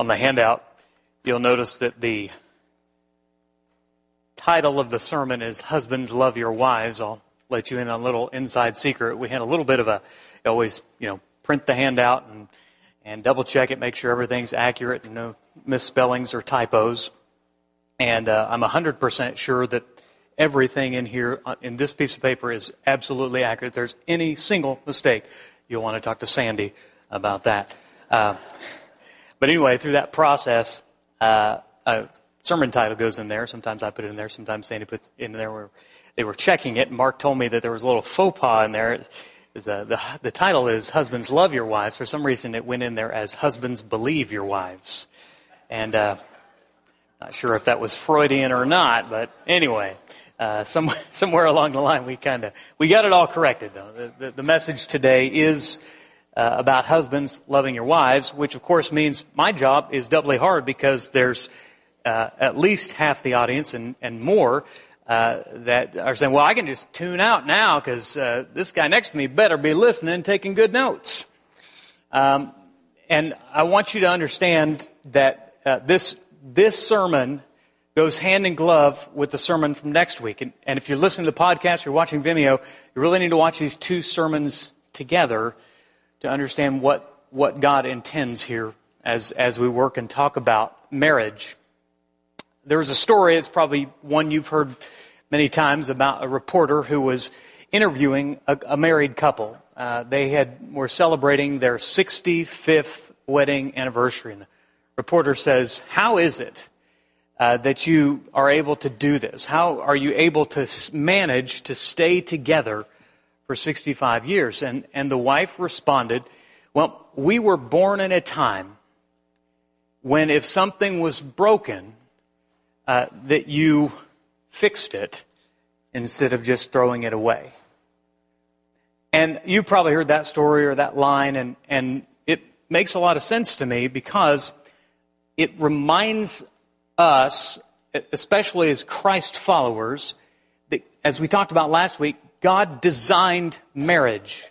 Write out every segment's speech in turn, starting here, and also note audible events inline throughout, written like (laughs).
on the handout, you'll notice that the title of the sermon is Husbands Love Your Wives. I'll let you in on a little inside secret. We had a little bit of a, always, you know, print the handout and, and double check it, make sure everything's accurate and no misspellings or typos. And uh, I'm 100% sure that everything in here, uh, in this piece of paper, is absolutely accurate. If there's any single mistake, you'll want to talk to Sandy about that. Uh, but anyway, through that process, uh, a sermon title goes in there. Sometimes I put it in there. Sometimes Sandy puts it in there where they were checking it. Mark told me that there was a little faux pas in there. Uh, the, the title is Husbands Love Your Wives. For some reason, it went in there as Husbands Believe Your Wives. And uh, not sure if that was Freudian or not, but anyway, uh, somewhere, (laughs) somewhere along the line, we kind of we got it all corrected. Though the, the, the message today is uh, about husbands loving your wives, which of course means my job is doubly hard because there's uh, at least half the audience and, and more uh, that are saying, well, I can just tune out now because uh, this guy next to me better be listening and taking good notes. Um, and I want you to understand that uh, this, this sermon goes hand in glove with the sermon from next week. And, and if you're listening to the podcast, you're watching Vimeo, you really need to watch these two sermons together to understand what, what God intends here as, as we work and talk about marriage. There's a story, it's probably one you've heard many times, about a reporter who was interviewing a, a married couple. Uh, they had, were celebrating their 65th wedding anniversary. And the reporter says, How is it uh, that you are able to do this? How are you able to manage to stay together for 65 years. And, and the wife responded, Well, we were born in a time when if something was broken, uh, that you fixed it instead of just throwing it away. And you probably heard that story or that line, and, and it makes a lot of sense to me because it reminds us, especially as Christ followers, that as we talked about last week, God designed marriage.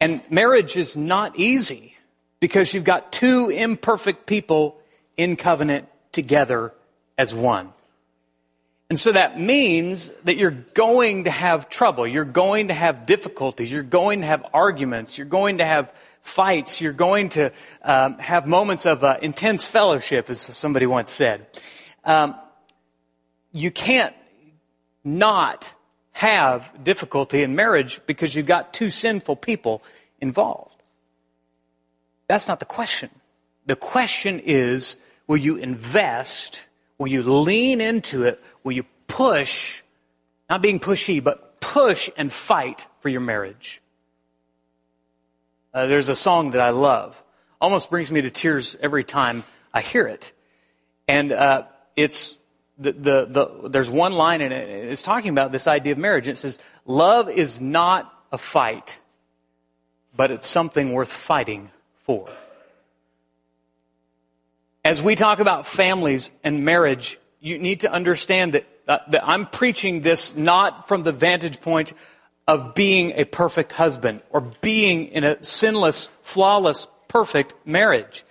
And marriage is not easy because you've got two imperfect people in covenant together as one. And so that means that you're going to have trouble. You're going to have difficulties. You're going to have arguments. You're going to have fights. You're going to um, have moments of uh, intense fellowship, as somebody once said. Um, you can't not have difficulty in marriage because you've got two sinful people involved. That's not the question. The question is, will you invest? Will you lean into it? Will you push, not being pushy, but push and fight for your marriage? Uh, there's a song that I love. Almost brings me to tears every time I hear it. And uh, it's the, the, the, there's one line in it, it's talking about this idea of marriage. It says, Love is not a fight, but it's something worth fighting for. As we talk about families and marriage, you need to understand that, uh, that I'm preaching this not from the vantage point of being a perfect husband or being in a sinless, flawless, perfect marriage.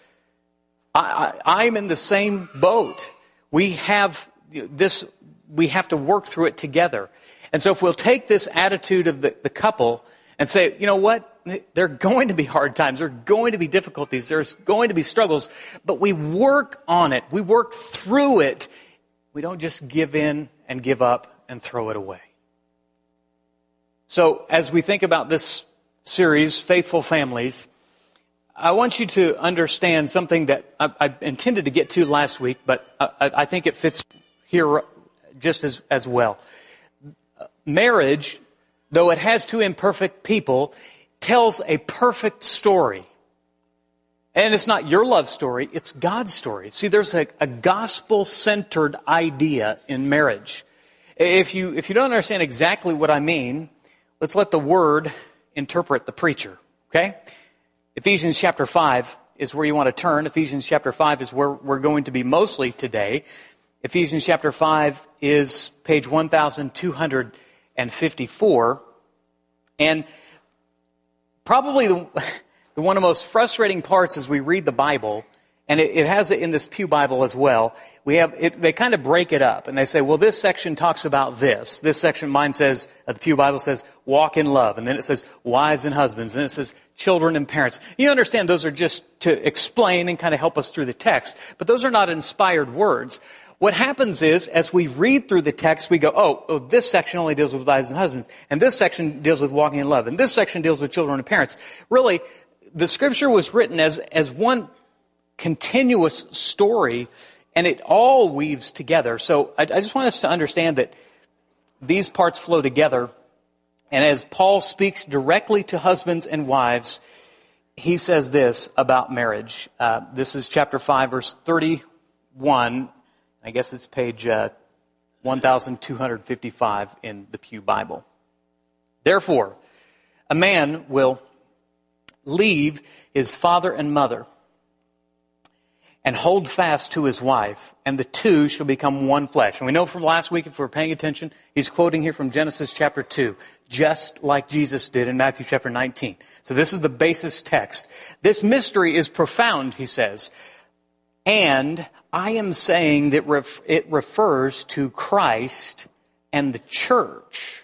I, I, I'm in the same boat. We have this, we have to work through it together. And so if we'll take this attitude of the, the couple and say, you know what? There are going to be hard times. There are going to be difficulties. There's going to be struggles. But we work on it. We work through it. We don't just give in and give up and throw it away. So as we think about this series, Faithful Families, I want you to understand something that I, I intended to get to last week, but I, I think it fits here just as, as well. Marriage, though it has two imperfect people, tells a perfect story. And it's not your love story, it's God's story. See, there's a, a gospel centered idea in marriage. If you, if you don't understand exactly what I mean, let's let the word interpret the preacher. Okay? Ephesians chapter 5 is where you want to turn. Ephesians chapter 5 is where we're going to be mostly today. Ephesians chapter 5 is page 1254. And probably the, the, one of the most frustrating parts as we read the Bible and it, it, has it in this Pew Bible as well. We have, it, they kind of break it up and they say, well, this section talks about this. This section, mine says, uh, the Pew Bible says, walk in love. And then it says, wives and husbands. And then it says, children and parents. You understand those are just to explain and kind of help us through the text, but those are not inspired words. What happens is, as we read through the text, we go, oh, oh, this section only deals with wives and husbands, and this section deals with walking in love, and this section deals with children and parents. Really, the scripture was written as, as one continuous story, and it all weaves together. So I, I just want us to understand that these parts flow together. And as Paul speaks directly to husbands and wives, he says this about marriage. Uh, this is chapter 5, verse 31. I guess it's page uh, 1255 in the Pew Bible. Therefore, a man will leave his father and mother and hold fast to his wife, and the two shall become one flesh. And we know from last week, if we're paying attention, he's quoting here from Genesis chapter 2, just like Jesus did in Matthew chapter 19. So this is the basis text. This mystery is profound, he says. And I am saying that it refers to Christ and the church.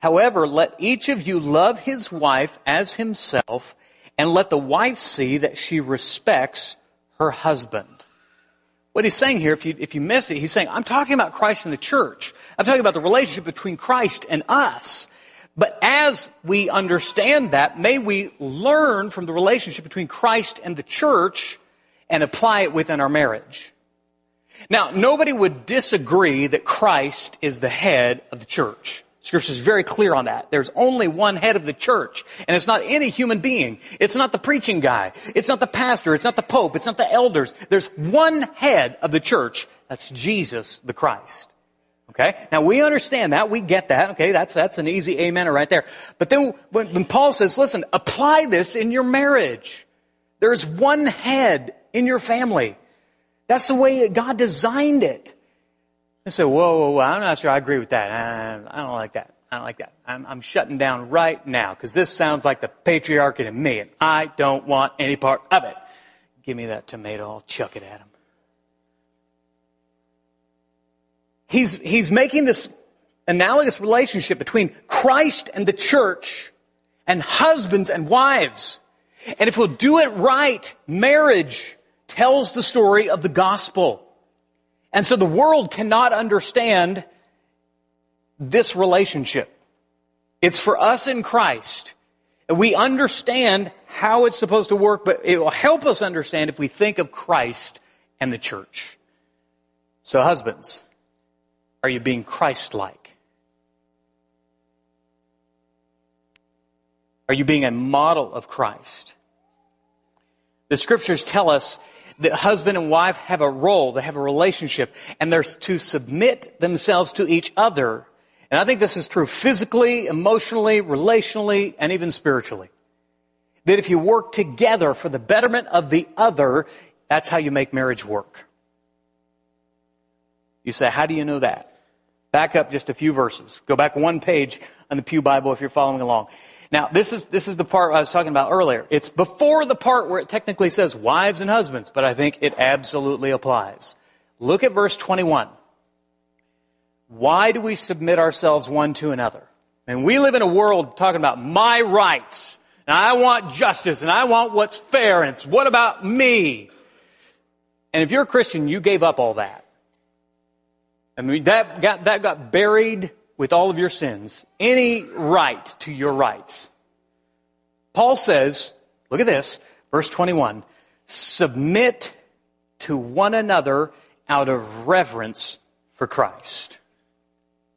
However, let each of you love his wife as himself, and let the wife see that she respects her husband. What he's saying here, if you, if you miss it, he's saying, I'm talking about Christ and the church. I'm talking about the relationship between Christ and us. But as we understand that, may we learn from the relationship between Christ and the church and apply it within our marriage. Now, nobody would disagree that Christ is the head of the church. Scripture is very clear on that. There's only one head of the church, and it's not any human being. It's not the preaching guy. It's not the pastor. It's not the pope. It's not the elders. There's one head of the church. That's Jesus the Christ. Okay? Now we understand that. We get that. Okay? That's, that's an easy amen right there. But then when, when Paul says, listen, apply this in your marriage. There's one head in your family. That's the way God designed it. I say, whoa, whoa, whoa, I'm not sure I agree with that. I, I don't like that. I don't like that. I'm, I'm shutting down right now because this sounds like the patriarchy to me and I don't want any part of it. Give me that tomato. I'll chuck it at him. He's, he's making this analogous relationship between Christ and the church and husbands and wives. And if we'll do it right, marriage tells the story of the gospel. And so the world cannot understand this relationship. It's for us in Christ. We understand how it's supposed to work, but it will help us understand if we think of Christ and the church. So husbands, are you being Christ-like? Are you being a model of Christ? The scriptures tell us the husband and wife have a role, they have a relationship, and they're to submit themselves to each other. And I think this is true physically, emotionally, relationally, and even spiritually. That if you work together for the betterment of the other, that's how you make marriage work. You say, how do you know that? Back up just a few verses. Go back one page on the Pew Bible if you're following along. Now, this is, this is the part I was talking about earlier. It's before the part where it technically says wives and husbands, but I think it absolutely applies. Look at verse 21. Why do we submit ourselves one to another? And we live in a world talking about my rights, and I want justice, and I want what's fair, and it's what about me? And if you're a Christian, you gave up all that. I mean, that got, that got buried with all of your sins any right to your rights. Paul says, look at this, verse 21, submit to one another out of reverence for Christ.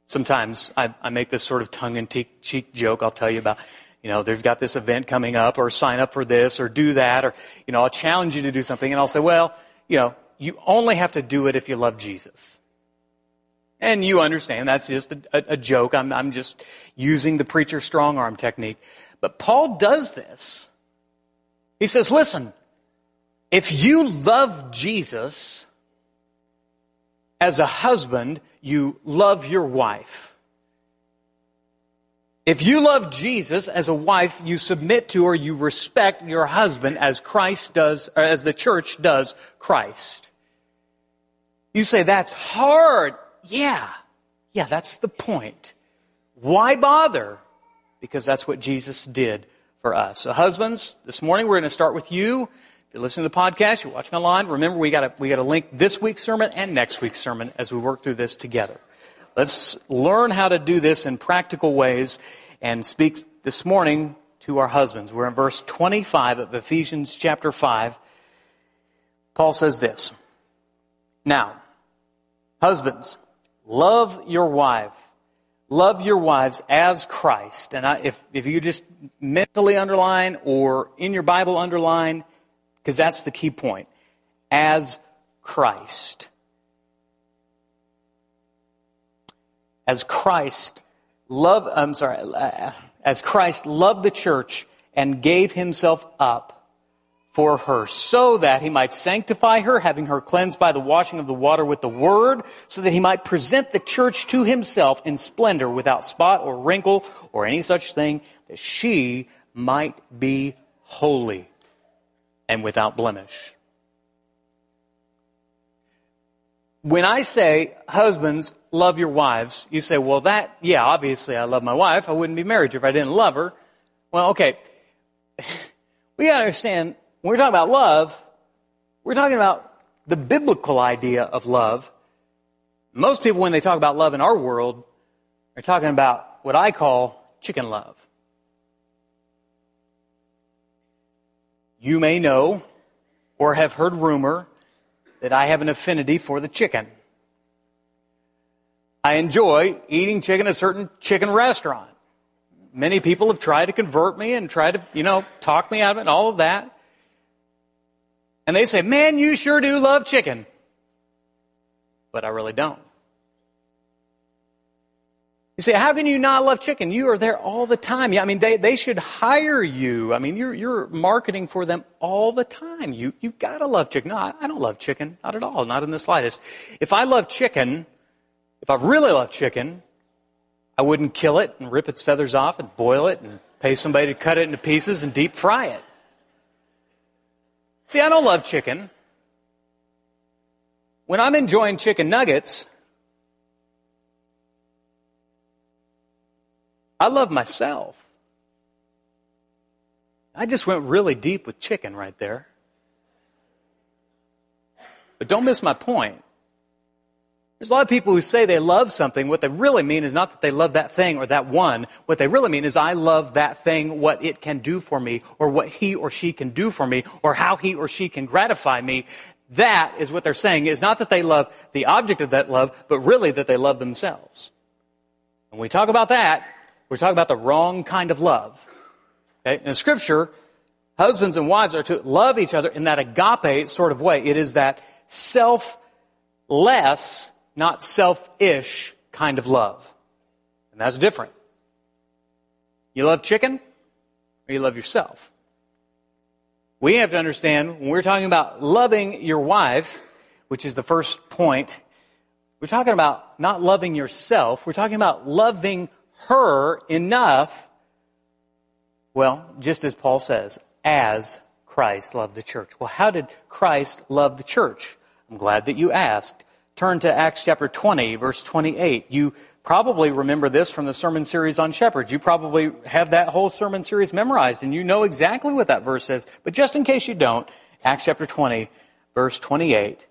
Sometimes I, I make this sort of tongue-in-cheek joke I'll tell you about. You know, they've got this event coming up, or sign up for this, or do that, or, you know, I'll challenge you to do something, and I'll say, well, you know, you only have to do it if you love Jesus. And you understand that's just a, a, joke. I'm, I'm just using the preacher strong arm technique. But Paul does this. He says, listen, if you love Jesus as a husband, you love your wife. If you love Jesus as a wife, you submit to or you respect your husband as Christ does, as the church does Christ. You say, that's hard. Yeah. Yeah, that's the point. Why bother? Because that's what Jesus did for us. So husbands, this morning we're going to start with you. If you're listening to the podcast, you're watching online, remember we got to, we got to link this week's sermon and next week's sermon as we work through this together. Let's learn how to do this in practical ways and speak this morning to our husbands. We're in verse 25 of Ephesians chapter 5. Paul says this. Now, husbands, love your wife. Love your wives as Christ. And I, if, if you just mentally underline or in your Bible underline, because that's the key point. As Christ. As Christ love, I'm sorry, uh, as Christ loved the church and gave himself up for her, so that he might sanctify her, having her cleansed by the washing of the water with the word, so that he might present the church to himself in splendor, without spot or wrinkle or any such thing, that she might be holy and without blemish. When I say, husbands, love your wives, you say, well, that, yeah, obviously I love my wife. I wouldn't be married to her if I didn't love her. Well, okay. (laughs) We understand when we're talking about love, we're talking about the biblical idea of love. Most people, when they talk about love in our world, are talking about what I call chicken love. You may know or have heard rumor that I have an affinity for the chicken. I enjoy eating chicken at a certain chicken restaurant. Many people have tried to convert me and tried to, you know, talk me out of it and all of that. And they say, man, you sure do love chicken. But I really don't. You say, how can you not love chicken? You are there all the time. Yeah, I mean, they, they should hire you. I mean, you're, you're marketing for them all the time. You, you've gotta love chicken. No, I, I don't love chicken. Not at all. Not in the slightest. If I love chicken, if I really love chicken, I wouldn't kill it and rip its feathers off and boil it and pay somebody to cut it into pieces and deep fry it. See, I don't love chicken. When I'm enjoying chicken nuggets, I love myself. I just went really deep with chicken right there. But don't miss my point. There's a lot of people who say they love something. What they really mean is not that they love that thing or that one. What they really mean is I love that thing, what it can do for me, or what he or she can do for me, or how he or she can gratify me. That is what they're saying is not that they love the object of that love, but really that they love themselves. When we talk about that, we're talking about the wrong kind of love. Okay? In scripture, husbands and wives are to love each other in that agape sort of way. It is that selfless not selfish kind of love. And that's different. You love chicken or you love yourself? We have to understand when we're talking about loving your wife, which is the first point, we're talking about not loving yourself. We're talking about loving her enough, well, just as Paul says, as Christ loved the church. Well, how did Christ love the church? I'm glad that you asked turn to Acts chapter 20, verse 28. You probably remember this from the sermon series on shepherds. You probably have that whole sermon series memorized and you know exactly what that verse says. But just in case you don't, Acts chapter 20, verse 28.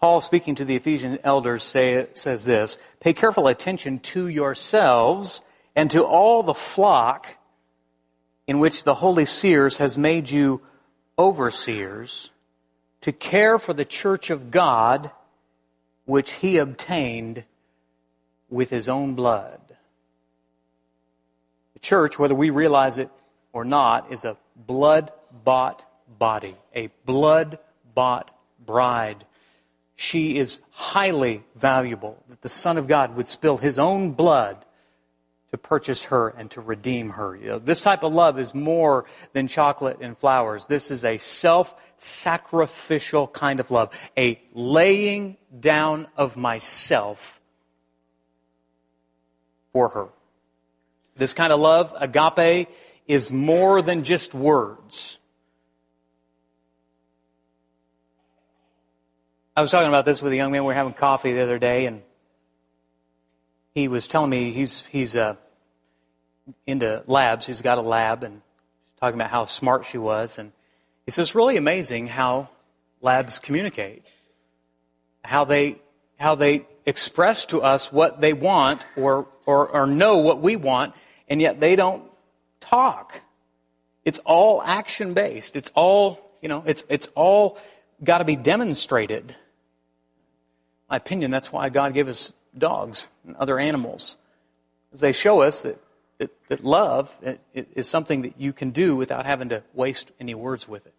Paul, speaking to the Ephesian elders, say, says this Pay careful attention to yourselves and to all the flock in which the Holy Spirit has made you overseers to care for the church of God which he obtained with his own blood. The church, whether we realize it or not, is a blood bought body, a blood bought bride. She is highly valuable that the Son of God would spill his own blood to purchase her and to redeem her. You know, this type of love is more than chocolate and flowers. This is a self sacrificial kind of love, a laying down of myself for her. This kind of love, agape, is more than just words. I was talking about this with a young man. We were having coffee the other day, and he was telling me he's he's uh, into labs. He's got a lab, and he's talking about how smart she was. And he says, "It's really amazing how labs communicate, how they how they express to us what they want or or, or know what we want, and yet they don't talk. It's all action based. It's all you know. It's it's all got to be demonstrated." My opinion, that's why God gave us dogs and other animals. As they show us that, that, that love is something that you can do without having to waste any words with it.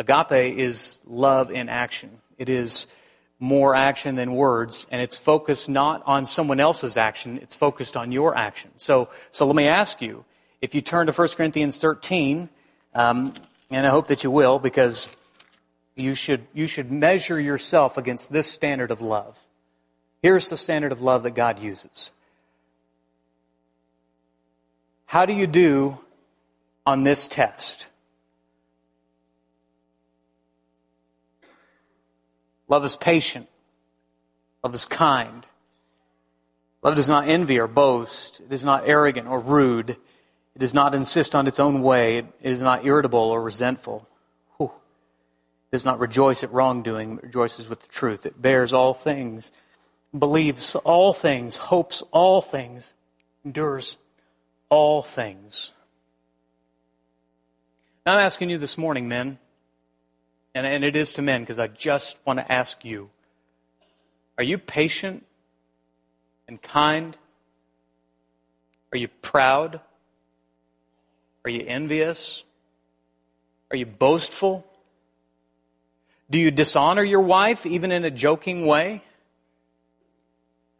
Agape is love in action. It is more action than words, and it's focused not on someone else's action, it's focused on your action. So, so let me ask you, if you turn to 1 Corinthians 13, um, and I hope that you will, because you should, you should measure yourself against this standard of love. Here's the standard of love that God uses. How do you do on this test? Love is patient. Love is kind. Love does not envy or boast. It is not arrogant or rude. It does not insist on its own way. It is not irritable or resentful. Whew. It does not rejoice at wrongdoing, but rejoices with the truth. It bears all things believes all things, hopes all things, endures all things. Now, I'm asking you this morning, men, and, and it is to men because I just want to ask you are you patient and kind? Are you proud? Are you envious? Are you boastful? Do you dishonor your wife even in a joking way?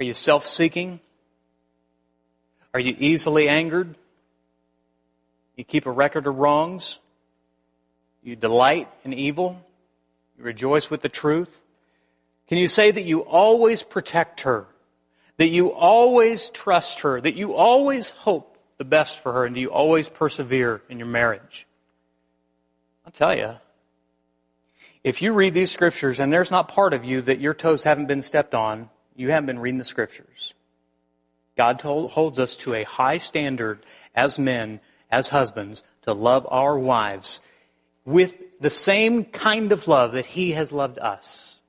Are you self seeking? Are you easily angered? You keep a record of wrongs? You delight in evil? You rejoice with the truth? Can you say that you always protect her? That you always trust her? That you always hope the best for her? And do you always persevere in your marriage? I'll tell you, if you read these scriptures and there's not part of you that your toes haven't been stepped on, you haven't been reading the scriptures. God told, holds us to a high standard as men, as husbands, to love our wives with the same kind of love that He has loved us.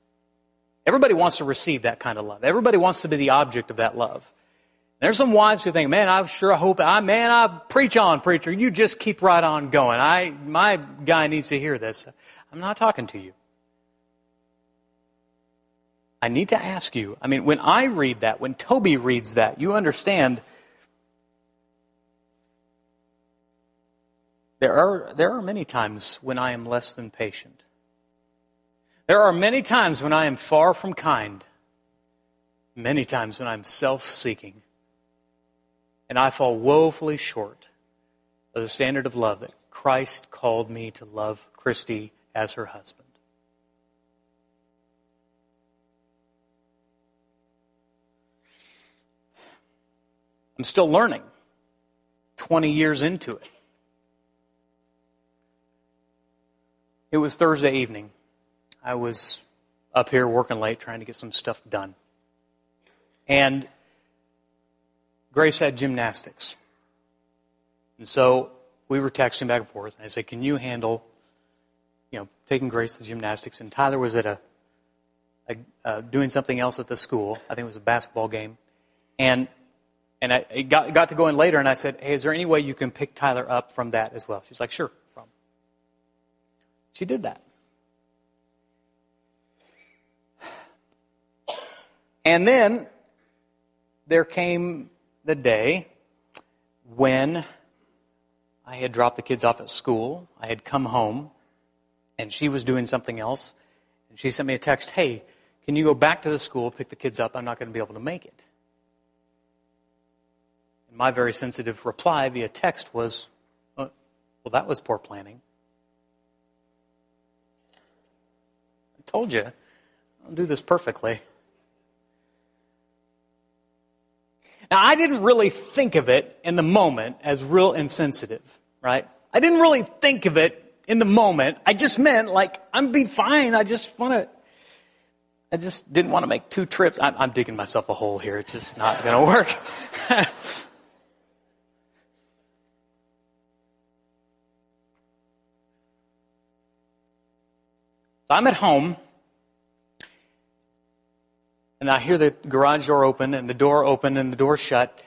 Everybody wants to receive that kind of love. Everybody wants to be the object of that love. There's some wives who think, man, I sure hope, I, man, I preach on, preacher. You just keep right on going. I, my guy needs to hear this. I'm not talking to you. I need to ask you. I mean, when I read that, when Toby reads that, you understand there are, there are many times when I am less than patient. There are many times when I am far from kind. Many times when I'm self seeking. And I fall woefully short of the standard of love that Christ called me to love Christy as her husband. I'm still learning 20 years into it. It was Thursday evening. I was up here working late trying to get some stuff done. And Grace had gymnastics. And so we were texting back and forth. And I said, Can you handle, you know, taking Grace to gymnastics? And Tyler was at a, a uh, doing something else at the school. I think it was a basketball game. And and I got, got to go in later, and I said, Hey, is there any way you can pick Tyler up from that as well? She's like, Sure. She did that. And then there came the day when I had dropped the kids off at school. I had come home, and she was doing something else. And she sent me a text Hey, can you go back to the school, pick the kids up? I'm not going to be able to make it. My very sensitive reply via text was, uh, well, that was poor planning. I told you, I'll do this perfectly. Now, I didn't really think of it in the moment as real insensitive, right? I didn't really think of it in the moment. I just meant, like, I'm be fine. I just want to, I just didn't want to make two trips. I'm, I'm digging myself a hole here. It's just not going to work. (laughs) I'm at home, and I hear the garage door open, and the door open, and the door shut.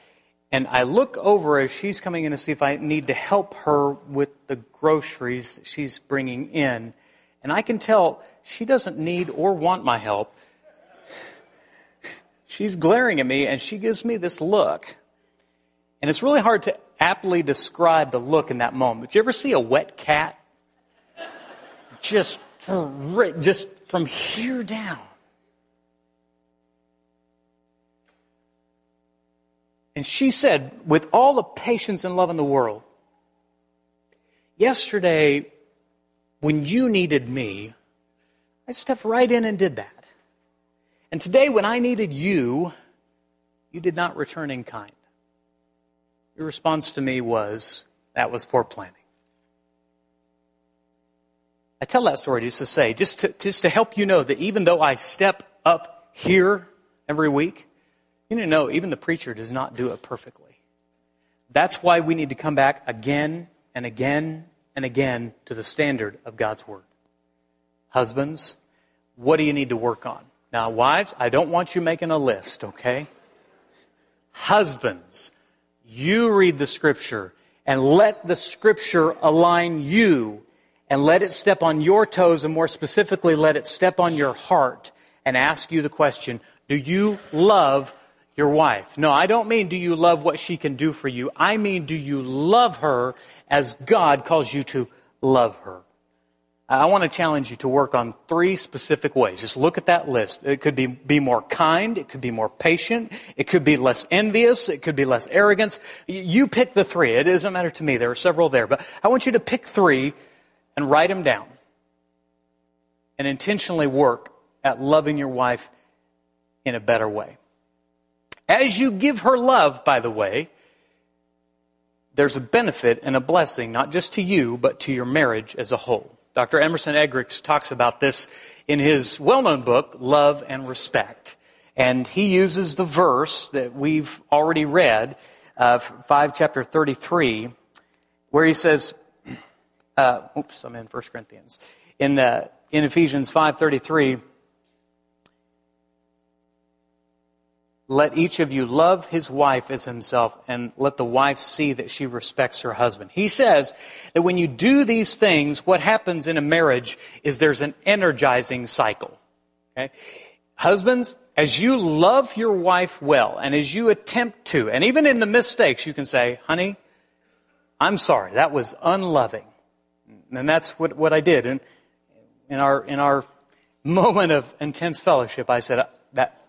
And I look over as she's coming in to see if I need to help her with the groceries that she's bringing in. And I can tell she doesn't need or want my help. She's glaring at me, and she gives me this look. And it's really hard to aptly describe the look in that moment. Did you ever see a wet cat? Just just from here down. And she said, with all the patience and love in the world, yesterday, when you needed me, I stepped right in and did that. And today, when I needed you, you did not return in kind. Your response to me was, that was poor planning. I tell that story just to say, just to, just to help you know that even though I step up here every week, you need to know even the preacher does not do it perfectly. That's why we need to come back again and again and again to the standard of God's Word. Husbands, what do you need to work on? Now, wives, I don't want you making a list, okay? Husbands, you read the Scripture and let the Scripture align you and let it step on your toes, and more specifically, let it step on your heart and ask you the question Do you love your wife? No, I don't mean do you love what she can do for you. I mean, do you love her as God calls you to love her? I want to challenge you to work on three specific ways. Just look at that list. It could be, be more kind. It could be more patient. It could be less envious. It could be less arrogance. You pick the three. It doesn't matter to me. There are several there, but I want you to pick three and write them down and intentionally work at loving your wife in a better way. As you give her love, by the way, there's a benefit and a blessing, not just to you, but to your marriage as a whole. Dr. Emerson Eggerichs talks about this in his well-known book, Love and Respect. And he uses the verse that we've already read, uh, 5 chapter 33, where he says, uh, oops, I'm in 1 Corinthians. In, in Ephesians 5.33, let each of you love his wife as himself and let the wife see that she respects her husband. He says that when you do these things, what happens in a marriage is there's an energizing cycle. Okay? Husbands, as you love your wife well and as you attempt to, and even in the mistakes, you can say, honey, I'm sorry, that was unloving. And that's what, what I did. And in our, in our (laughs) moment of intense fellowship, I said, uh, that,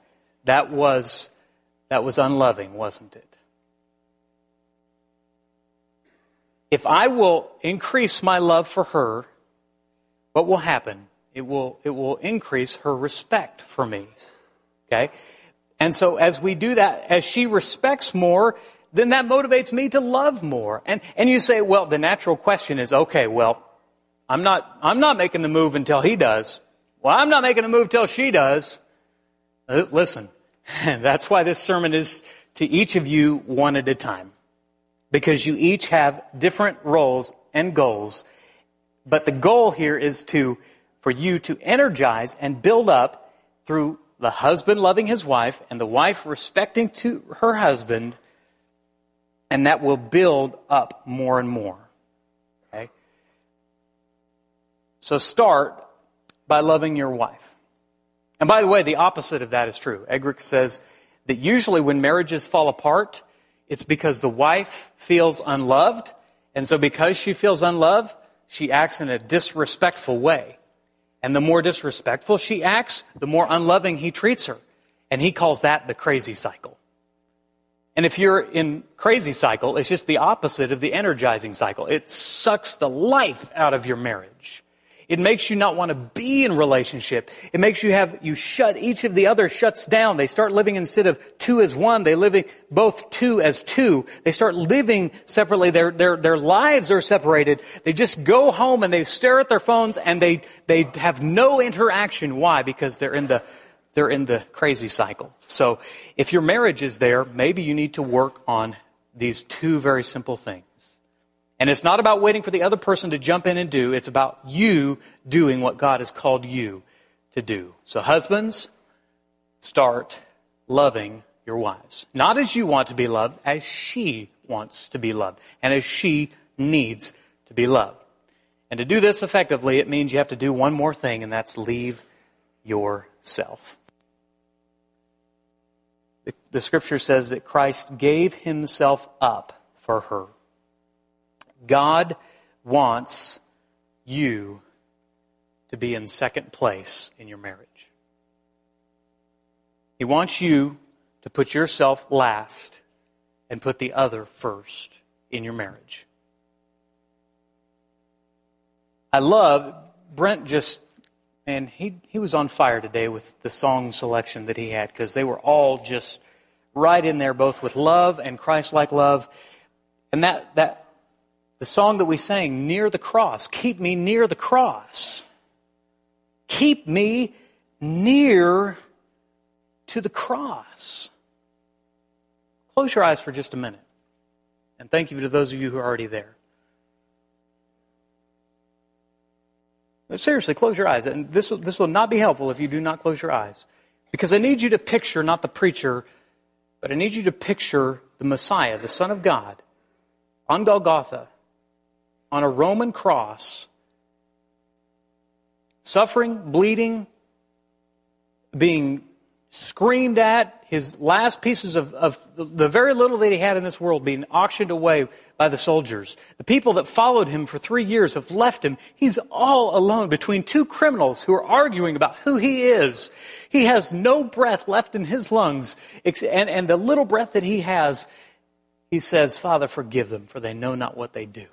that was, that was unloving, wasn't it? If I will increase my love for her, what will happen? It will, it will increase her respect for me. Okay? And so as we do that, as she respects more, then that motivates me to love more. And, and you say, well, the natural question is, okay, well, I'm not, I'm not making the move until he does. Well, I'm not making the move till she does. Uh, listen, (laughs) that's why this sermon is to each of you one at a time. Because you each have different roles and goals. But the goal here is to, for you to energize and build up through the husband loving his wife and the wife respecting to her husband. And that will build up more and more. So start by loving your wife. And by the way, the opposite of that is true. Eggerichs says that usually when marriages fall apart, it's because the wife feels unloved. And so because she feels unloved, she acts in a disrespectful way. And the more disrespectful she acts, the more unloving he treats her. And he calls that the crazy cycle. And if you're in crazy cycle, it's just the opposite of the energizing cycle. It sucks the life out of your marriage. It makes you not want to be in relationship. It makes you have, you shut, each of the other shuts down. They start living instead of two as one, they live both two as two. They start living separately. Their, their, their lives are separated. They just go home and they stare at their phones and they, they have no interaction. Why? Because they're in the, they're in the crazy cycle. So if your marriage is there, maybe you need to work on these two very simple things. And it's not about waiting for the other person to jump in and do. It's about you doing what God has called you to do. So husbands, start loving your wives. Not as you want to be loved, as she wants to be loved. And as she needs to be loved. And to do this effectively, it means you have to do one more thing, and that's leave yourself. The, the scripture says that Christ gave himself up for her. God wants you to be in second place in your marriage. He wants you to put yourself last and put the other first in your marriage. I love, Brent just, and he, he was on fire today with the song selection that he had because they were all just right in there, both with love and Christ like love. And that, that the song that we sang, Near the Cross, keep me near the cross. Keep me near to the cross. Close your eyes for just a minute. And thank you to those of you who are already there. But seriously, close your eyes. And this, this will not be helpful if you do not close your eyes. Because I need you to picture, not the preacher, but I need you to picture the Messiah, the Son of God, on Golgotha, on a Roman cross, suffering, bleeding, being screamed at, his last pieces of, of, the very little that he had in this world being auctioned away by the soldiers. The people that followed him for three years have left him. He's all alone between two criminals who are arguing about who he is. He has no breath left in his lungs, and, and the little breath that he has, he says, Father, forgive them, for they know not what they do.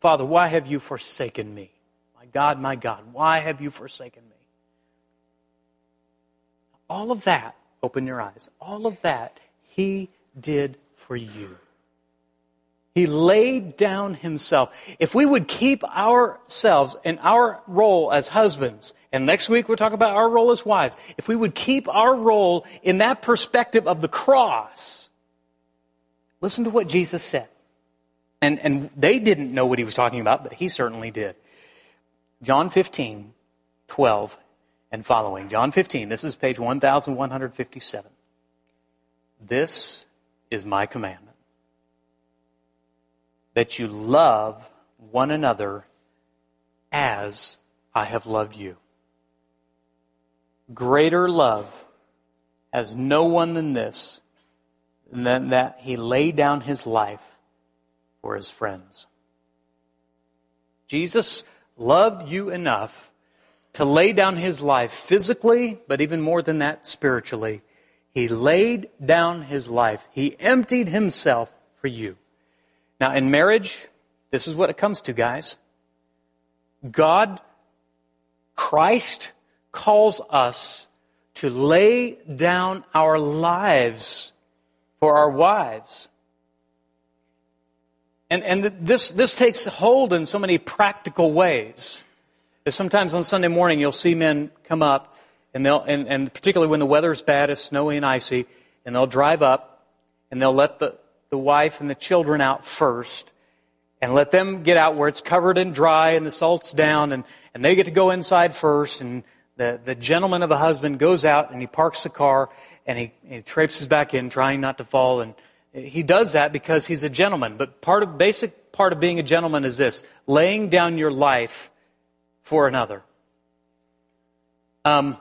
Father, why have you forsaken me? My God, my God, why have you forsaken me? All of that, open your eyes, all of that he did for you. He laid down himself. If we would keep ourselves and our role as husbands, and next week we'll talk about our role as wives, if we would keep our role in that perspective of the cross, listen to what Jesus said. And, and they didn't know what he was talking about, but he certainly did. John 15, 12 and following. John 15, this is page 1157. This is my commandment that you love one another as I have loved you. Greater love has no one than this, than that he laid down his life for his friends. Jesus loved you enough to lay down his life physically, but even more than that, spiritually. He laid down his life. He emptied himself for you. Now, in marriage, this is what it comes to, guys. God, Christ, calls us to lay down our lives for our wives. And, and this, this takes hold in so many practical ways. sometimes on Sunday morning you'll see men come up, and, they'll, and, and particularly when the weather's bad, it's snowy and icy, and they'll drive up, and they'll let the, the wife and the children out first, and let them get out where it's covered and dry and the salt's down, and, and they get to go inside first, and the, the gentleman of the husband goes out and he parks the car, and he, he traipses back in, trying not to fall, and he does that because he's a gentleman. But part of basic part of being a gentleman is this: laying down your life for another. Um,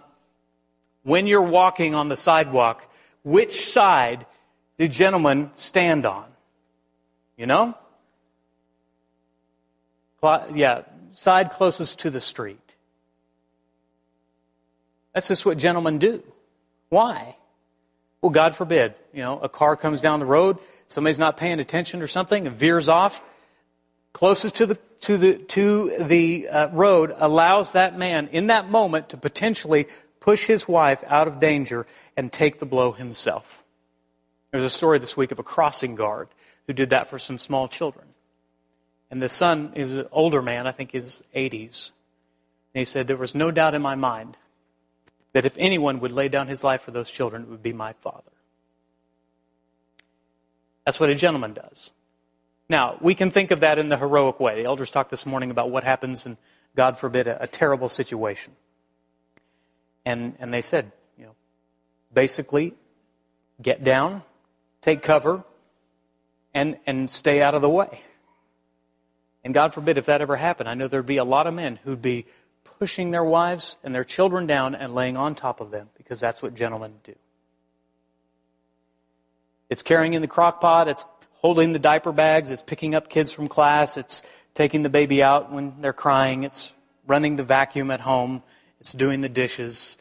when you're walking on the sidewalk, which side do gentlemen stand on? You know? Yeah, side closest to the street. That's just what gentlemen do. Why? Well, God forbid, you know, a car comes down the road, somebody's not paying attention or something and veers off. Closest to the to the to the uh, road allows that man in that moment to potentially push his wife out of danger and take the blow himself. There's a story this week of a crossing guard who did that for some small children. And the son, he was an older man, I think his 80s. And he said, There was no doubt in my mind that if anyone would lay down his life for those children, it would be my father. That's what a gentleman does. Now, we can think of that in the heroic way. The elders talked this morning about what happens in, God forbid, a, a terrible situation. And, and they said, you know, basically, get down, take cover, and, and stay out of the way. And God forbid if that ever happened, I know there'd be a lot of men who'd be pushing their wives and their children down and laying on top of them because that's what gentlemen do. It's carrying in the crock pot, it's holding the diaper bags, it's picking up kids from class, it's taking the baby out when they're crying, it's running the vacuum at home, it's doing the dishes.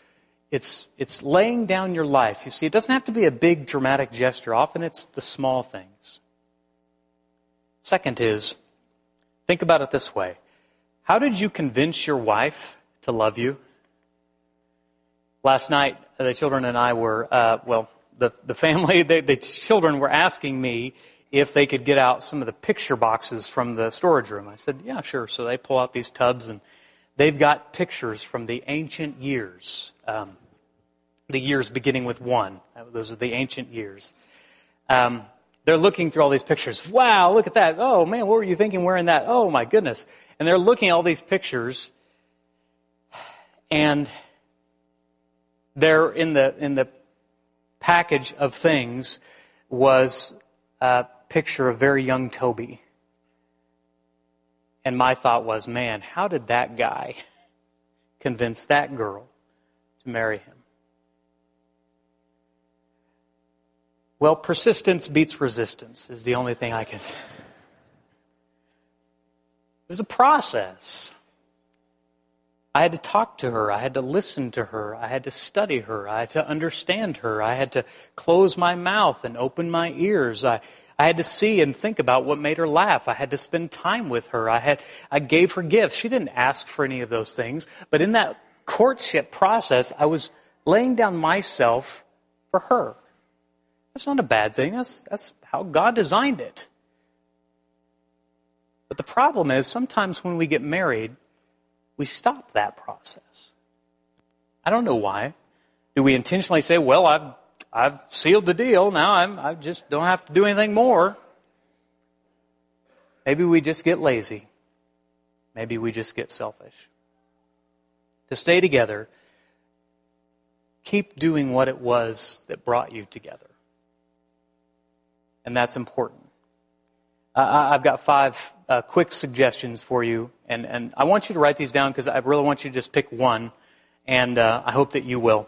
It's, it's laying down your life. You see, it doesn't have to be a big dramatic gesture. Often it's the small things. Second is, think about it this way. How did you convince your wife to love you? Last night, the children and I were, uh, well, the, the family, (laughs) the, the children were asking me if they could get out some of the picture boxes from the storage room. I said, yeah, sure. So they pull out these tubs and they've got pictures from the ancient years. Um, the years beginning with one. Those are the ancient years. Um, they're looking through all these pictures. Wow, look at that. Oh man, what were you thinking wearing that? Oh my goodness. And they're looking at all these pictures and they're in the, in the package of things was a picture of very young Toby. And my thought was, man, how did that guy (laughs) convince that girl to marry him? Well, persistence beats resistance is the only thing I can (laughs) say. It was a process. I had to talk to her. I had to listen to her. I had to study her. I had to understand her. I had to close my mouth and open my ears. I, I had to see and think about what made her laugh. I had to spend time with her. I had, I gave her gifts. She didn't ask for any of those things. But in that courtship process, I was laying down myself for her. That's not a bad thing. That's, that's how God designed it. But the problem is sometimes when we get married, we stop that process. I don't know why. Do we intentionally say, well, I've, I've sealed the deal. Now I'm, I just don't have to do anything more. Maybe we just get lazy. Maybe we just get selfish. To stay together, keep doing what it was that brought you together. And that's important. I've got five uh, quick suggestions for you, and, and I want you to write these down because I really want you to just pick one, and uh, I hope that you will.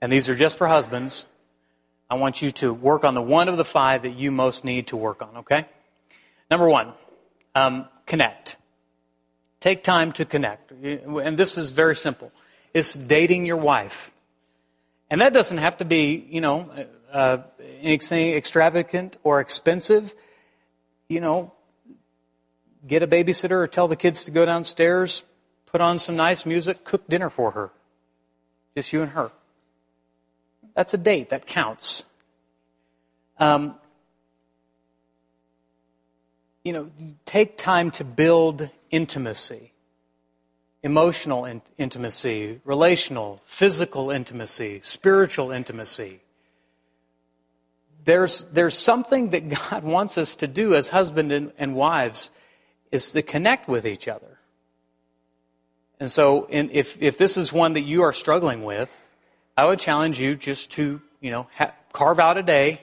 And these are just for husbands. I want you to work on the one of the five that you most need to work on, okay? Number one, um, connect. Take time to connect. And this is very simple. It's dating your wife. And that doesn't have to be, you know, uh, anything extravagant or expensive. You know, get a babysitter or tell the kids to go downstairs, put on some nice music, cook dinner for her. Just you and her. That's a date. That counts. Um, you know, take time to build intimacy emotional in- intimacy, relational, physical intimacy, spiritual intimacy. There's, there's something that God (laughs) wants us to do as husband and, and wives is to connect with each other. And so, in, if, if this is one that you are struggling with, I would challenge you just to, you know, ha- carve out a day,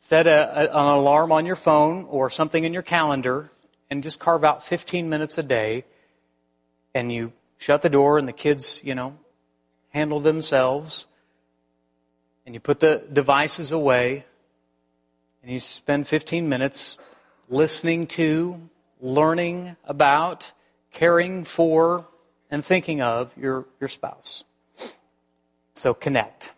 set a, a, an alarm on your phone or something in your calendar, and just carve out 15 minutes a day, and you shut the door, and the kids, you know, handle themselves, and you put the devices away, and you spend 15 minutes listening to learning about, caring for, and thinking of your, your spouse. So connect.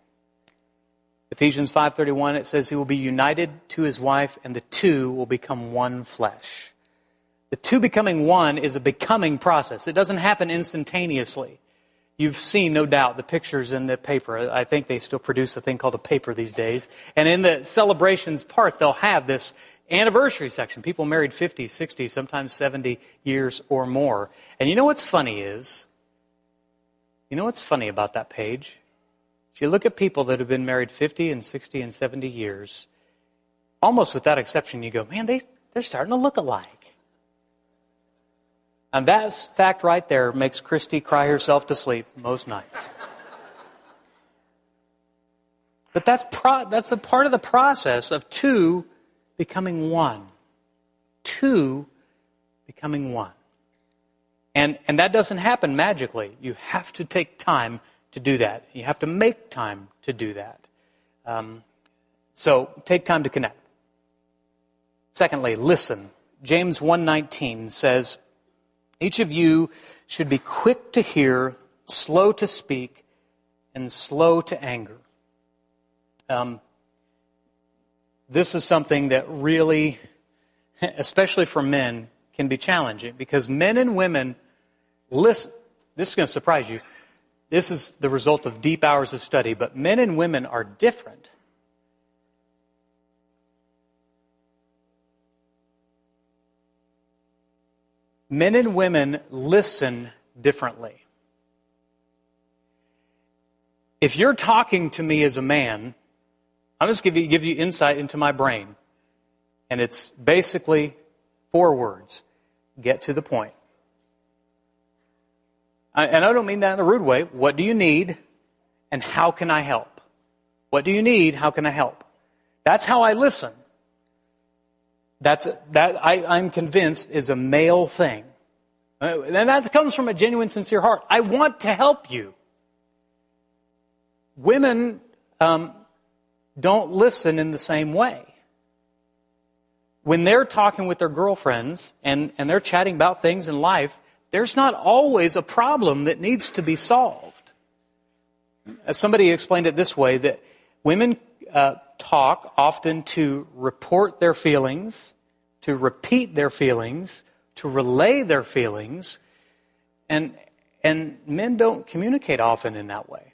Ephesians 5:31 it says he will be united to his wife and the two will become one flesh. The two becoming one is a becoming process. It doesn't happen instantaneously. You've seen, no doubt, the pictures in the paper. I think they still produce a thing called a paper these days. And in the celebrations part, they'll have this anniversary section. People married 50, 60, sometimes 70 years or more. And you know what's funny is, you know what's funny about that page? If you look at people that have been married 50 and 60 and 70 years, almost without exception, you go, man, they, they're starting to look alike. And that fact right there makes Christy cry herself to sleep most nights. But that's, pro- that's a part of the process of two becoming one. Two becoming one. And, and that doesn't happen magically. You have to take time to do that. You have to make time to do that. Um, so take time to connect. Secondly, listen. James 1:19 says, each of you should be quick to hear, slow to speak, and slow to anger. Um, this is something that really, (laughs) especially for men, can be challenging because men and women listen. This is going to surprise you. This is the result of deep hours of study, but men and women are different. Men and women listen differently. If you're talking to me as a man, I'm just give you give you insight into my brain. And it's basically four words. Get to the point. and I don't mean that in a rude way. What do you need? And how can I help? What do you need? How can I help? That's how I listen. That's, that I, I'm convinced is a male thing. Uh, and that comes from a genuine, sincere heart. I want to help you. Women um, don't listen in the same way. When they're talking with their girlfriends and, and they're chatting about things in life, there's not always a problem that needs to be solved. As somebody explained it this way that women uh, talk often to report their feelings to repeat their feelings, to relay their feelings, and, and men don't communicate often in that way.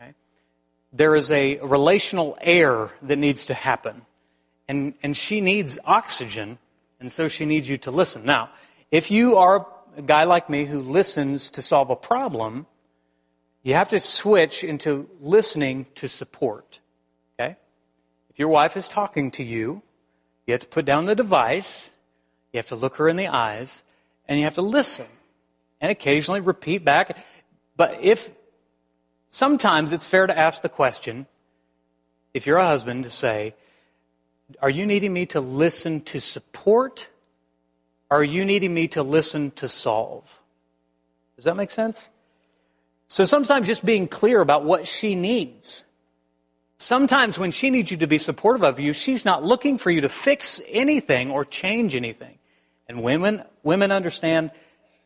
Okay? There is a relational air that needs to happen, and, and she needs oxygen, and so she needs you to listen. Now, if you are a guy like me who listens to solve a problem, you have to switch into listening to support. If your wife is talking to you, you have to put down the device, you have to look her in the eyes, and you have to listen. And occasionally repeat back. But if sometimes it's fair to ask the question, if you're a husband, to say, Are you needing me to listen to support? Or are you needing me to listen to solve? Does that make sense? So sometimes just being clear about what she needs Sometimes when she needs you to be supportive of you, she's not looking for you to fix anything or change anything. And women, women understand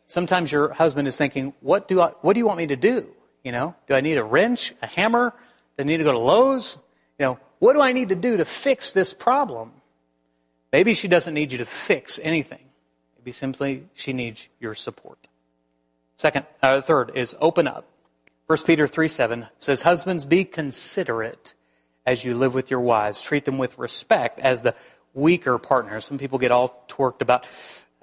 sometimes your husband is thinking, what do I, what do you want me to do? You know, do I need a wrench, a hammer? Do I need to go to Lowe's? You know, what do I need to do to fix this problem? Maybe she doesn't need you to fix anything. Maybe simply she needs your support. Second, uh, third is open up. 1 Peter 3 7 says, Husbands, be considerate as you live with your wives. Treat them with respect as the weaker partner. Some people get all torqued about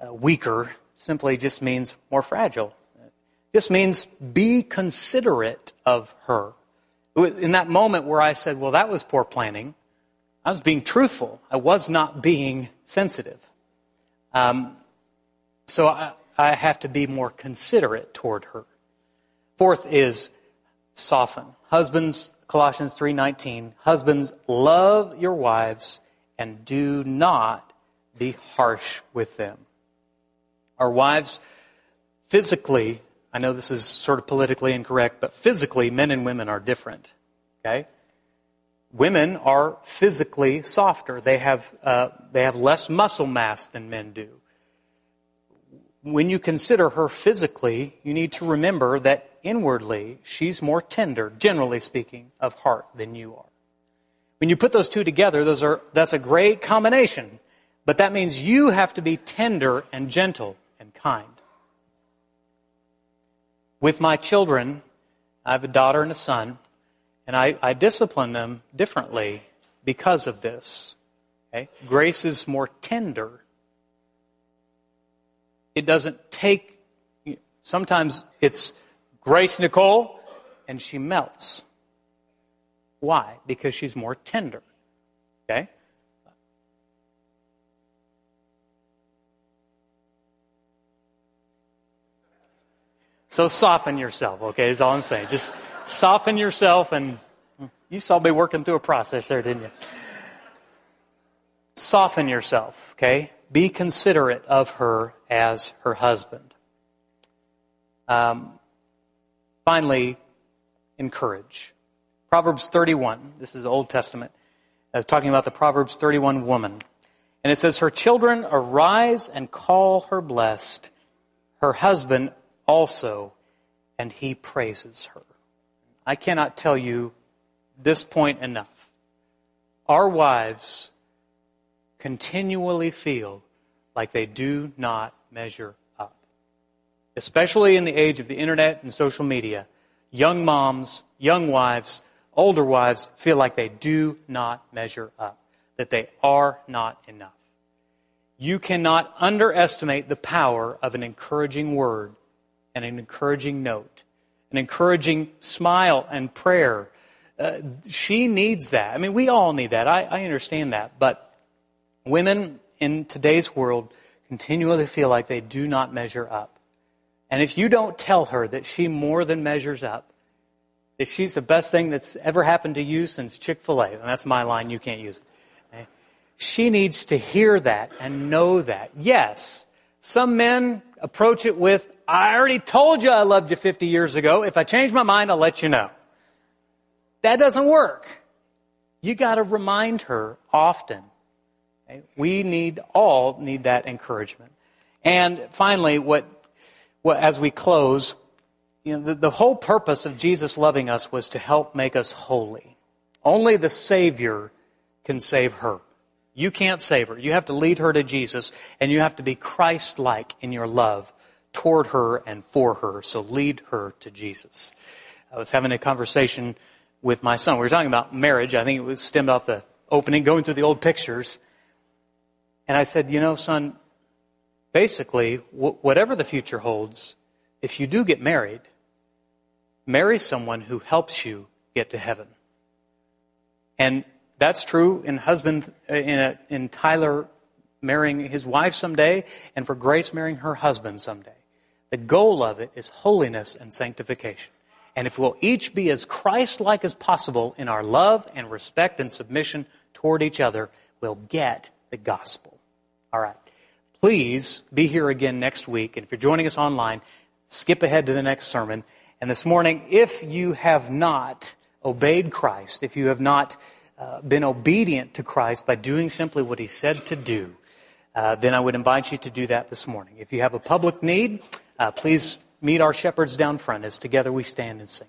uh, weaker. Simply just means more fragile. This means be considerate of her. In that moment where I said, well, that was poor planning, I was being truthful. I was not being sensitive. Um, so I, I have to be more considerate toward her. Fourth is soften. Husbands, Colossians 3:19, husbands love your wives and do not be harsh with them. Our wives physically, I know this is sort of politically incorrect, but physically men and women are different. Okay? Women are physically softer. They have, uh, they have less muscle mass than men do. When you consider her physically, you need to remember that inwardly, she's more tender, generally speaking, of heart than you are. When you put those two together, those are, that's a great combination. But that means you have to be tender and gentle and kind. With my children, I have a daughter and a son, and I, I discipline them differently because of this. Okay? Grace is more tender. It doesn't take, sometimes it's Grace Nicole, and she melts. Why? Because she's more tender. Okay? So soften yourself, okay, is all I'm saying. Just soften yourself and you saw me working through a process there, didn't you? Soften yourself, okay? Be considerate of her as her husband. Um, finally, encourage. Proverbs 31, this is the Old Testament, uh, talking about the Proverbs 31 woman. And it says, Her children arise and call her blessed, her husband also, and he praises her. I cannot tell you this point enough. Our wives continually feel like they do not measure. Especially in the age of the internet and social media, young moms, young wives, older wives feel like they do not measure up, that they are not enough. You cannot underestimate the power of an encouraging word and an encouraging note, an encouraging smile and prayer. Uh, she needs that. I mean, we all need that. I, I understand that. But women in today's world continually feel like they do not measure up. And if you don't tell her that she more than measures up, that she's the best thing that's ever happened to you since Chick fil A, and that's my line, you can't use it. She needs to hear that and know that. Yes, some men approach it with, I already told you I loved you 50 years ago. If I change my mind, I'll let you know. That doesn't work. You got to remind her often. We need all need that encouragement. And finally, what, what as we close, you know, the, the whole purpose of Jesus loving us was to help make us holy. Only the Savior can save her. You can't save her. You have to lead her to Jesus, and you have to be Christ like in your love toward her and for her. So lead her to Jesus. I was having a conversation with my son. We were talking about marriage. I think it was stemmed off the opening, going through the old pictures. And I said, you know, son, basically, whatever the future holds, if you do get married, marry someone who helps you get to heaven. And that's true in husband, uh, in, a, in Tyler marrying his wife someday, and for Grace marrying her husband someday. The goal of it is holiness and sanctification. And if we'll each be as Christ like as possible in our love and respect and submission toward each other, we'll get the gospel. All right. Please be here again next week. And if you're joining us online, skip ahead to the next sermon. And this morning, if you have not obeyed Christ, if you have not uh, been obedient to Christ by doing simply what he said to do, uh, then I would invite you to do that this morning. If you have a public need, uh, please meet our shepherds down front as together we stand and sing.